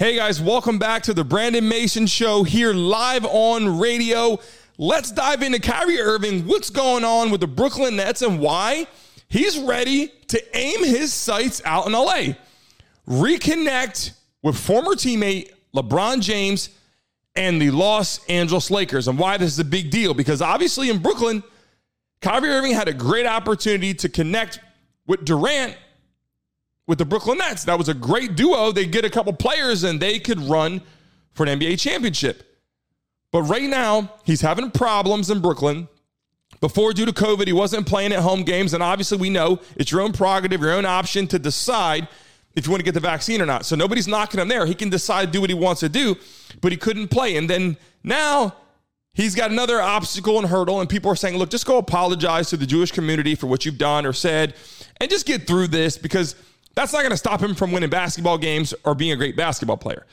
Hey guys, welcome back to the Brandon Mason Show here live on radio. Let's dive into Kyrie Irving. What's going on with the Brooklyn Nets and why he's ready to aim his sights out in LA? Reconnect with former teammate LeBron James and the Los Angeles Lakers and why this is a big deal. Because obviously in Brooklyn, Kyrie Irving had a great opportunity to connect with Durant with the Brooklyn Nets. That was a great duo. They get a couple players and they could run for an NBA championship. But right now, he's having problems in Brooklyn. Before, due to COVID, he wasn't playing at home games. And obviously, we know it's your own prerogative, your own option to decide if you want to get the vaccine or not. So nobody's knocking him there. He can decide to do what he wants to do, but he couldn't play. And then now he's got another obstacle and hurdle. And people are saying, look, just go apologize to the Jewish community for what you've done or said and just get through this because that's not going to stop him from winning basketball games or being a great basketball player.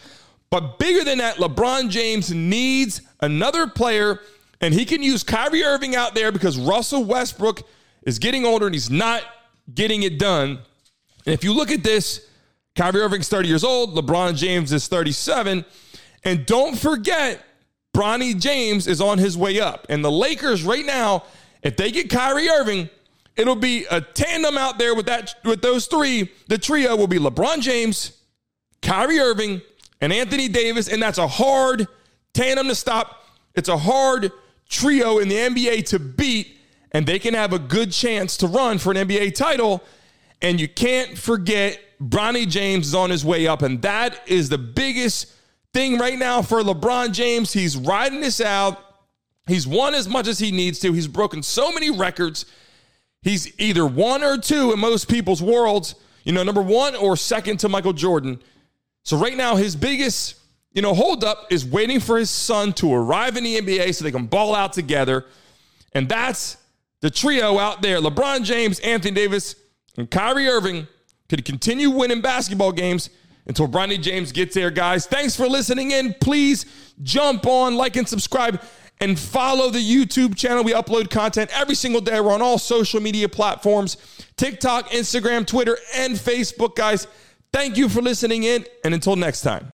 But bigger than that, LeBron James needs another player, and he can use Kyrie Irving out there because Russell Westbrook is getting older and he's not getting it done. And if you look at this, Kyrie Irving's 30 years old, LeBron James is 37. And don't forget, Bronny James is on his way up. And the Lakers right now, if they get Kyrie Irving, it'll be a tandem out there with that with those three. The trio will be LeBron James, Kyrie Irving, and Anthony Davis, and that's a hard tandem to stop. It's a hard trio in the NBA to beat, and they can have a good chance to run for an NBA title. And you can't forget Bronny James is on his way up, and that is the biggest thing right now for LeBron James. He's riding this out. He's won as much as he needs to. He's broken so many records. He's either one or two in most people's worlds, you know, number one or second to Michael Jordan. So right now, his biggest, you know, holdup is waiting for his son to arrive in the NBA so they can ball out together. And that's the trio out there. LeBron James, Anthony Davis, and Kyrie Irving could continue winning basketball games until Bronny James gets there, guys. Thanks for listening in. Please jump on, like, and subscribe and follow the YouTube channel. We upload content every single day. We're on all social media platforms TikTok, Instagram, Twitter, and Facebook, guys. Thank you for listening in, and until next time.